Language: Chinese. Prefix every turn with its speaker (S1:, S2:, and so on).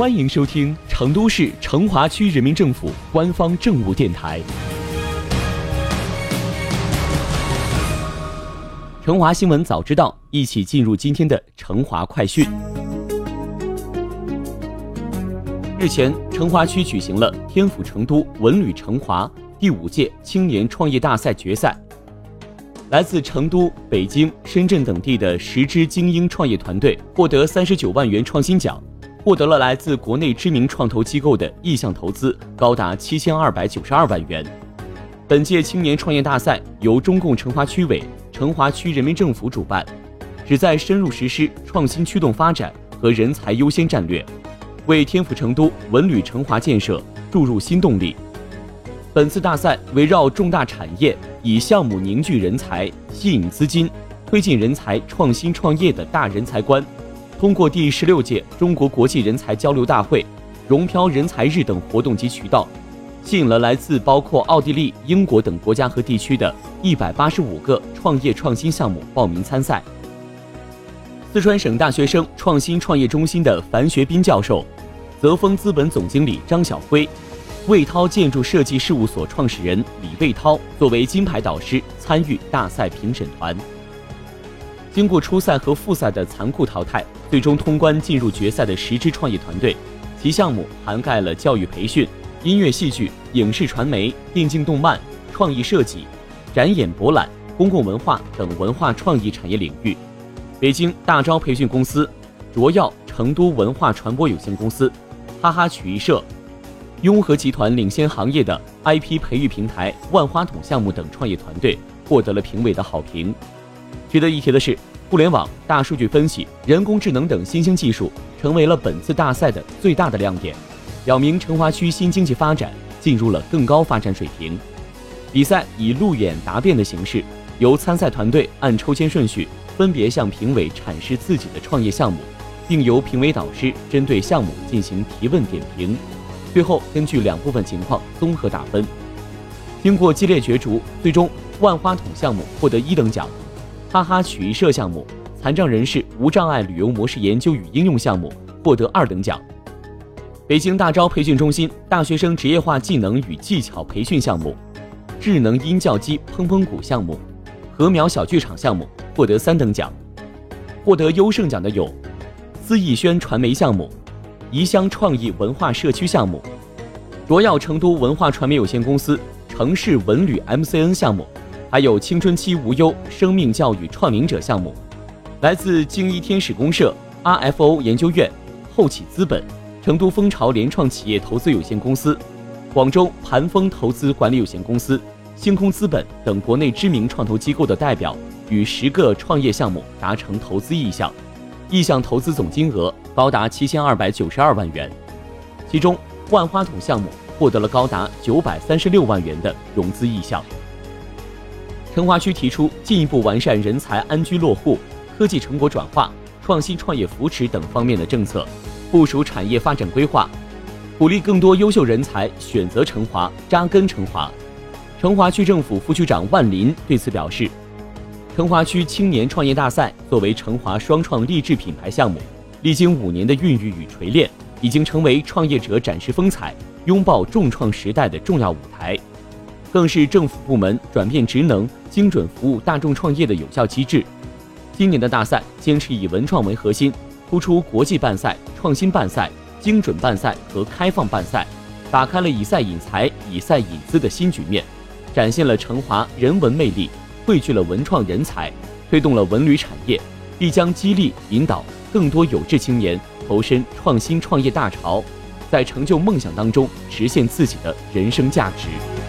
S1: 欢迎收听成都市成华区人民政府官方政务电台《成华新闻早知道》，一起进入今天的成华快讯。日前，成华区举行了天府成都文旅成华第五届青年创业大赛决赛。来自成都、北京、深圳等地的十支精英创业团队获得三十九万元创新奖，获得了来自国内知名创投机构的意向投资高达七千二百九十二万元。本届青年创业大赛由中共成华区委、成华区人民政府主办，旨在深入实施创新驱动发展和人才优先战略。为天府成都文旅成华建设注入新动力。本次大赛围绕重大产业，以项目凝聚人才、吸引资金、推进人才创新创业的大人才观，通过第十六届中国国际人才交流大会、融漂人才日等活动及渠道，吸引了来自包括奥地利、英国等国家和地区的一百八十五个创业创新项目报名参赛。四川省大学生创新创业中心的樊学斌教授，泽丰资本总经理张晓辉，魏涛建筑设计事务所创始人李魏涛作为金牌导师参与大赛评审团。经过初赛和复赛的残酷淘汰，最终通关进入决赛的十支创业团队，其项目涵盖了教育培训、音乐戏剧、影视传媒、电竞动漫、创意设计、展演博览、公共文化等文化创意产业领域。北京大招培训公司、卓耀成都文化传播有限公司、哈哈曲艺社、雍和集团领先行业的 IP 培育平台万花筒项目等创业团队获得了评委的好评。值得一提的是，互联网、大数据分析、人工智能等新兴技术成为了本次大赛的最大的亮点，表明成华区新经济发展进入了更高发展水平。比赛以路演答辩的形式，由参赛团队按抽签顺序。分别向评委阐释自己的创业项目，并由评委导师针对项目进行提问点评，最后根据两部分情况综合打分。经过激烈角逐，最终万花筒项目获得一等奖，哈哈曲艺社项目残障人士无障碍旅游模式研究与应用项目获得二等奖。北京大招培训中心大学生职业化技能与技巧培训项目，智能音教机砰砰鼓项目，禾苗小剧场项目。获得三等奖，获得优胜奖的有思逸轩传媒项目、宜乡创意文化社区项目、卓耀成都文化传媒有限公司城市文旅 MCN 项目，还有青春期无忧生命教育创领者项目。来自京一天使公社、RFO 研究院、后起资本、成都蜂巢联创企业投资有限公司、广州盘峰投资管理有限公司、星空资本等国内知名创投机构的代表。与十个创业项目达成投资意向，意向投资总金额高达七千二百九十二万元，其中万花筒项目获得了高达九百三十六万元的融资意向。成华区提出进一步完善人才安居落户、科技成果转化、创新创业扶持等方面的政策，部署产业发展规划，鼓励更多优秀人才选择成华、扎根成华。成华区政府副区长万林对此表示。成华区青年创业大赛作为成华双创励志品牌项目，历经五年的孕育与锤炼，已经成为创业者展示风采、拥抱重创时代的重要舞台，更是政府部门转变职能、精准服务大众创业的有效机制。今年的大赛坚持以文创为核心，突出国际办赛、创新办赛、精准办赛和开放办赛，打开了以赛引才、以赛引资的新局面，展现了成华人文魅力。汇聚了文创人才，推动了文旅产业，必将激励引导更多有志青年投身创新创业大潮，在成就梦想当中实现自己的人生价值。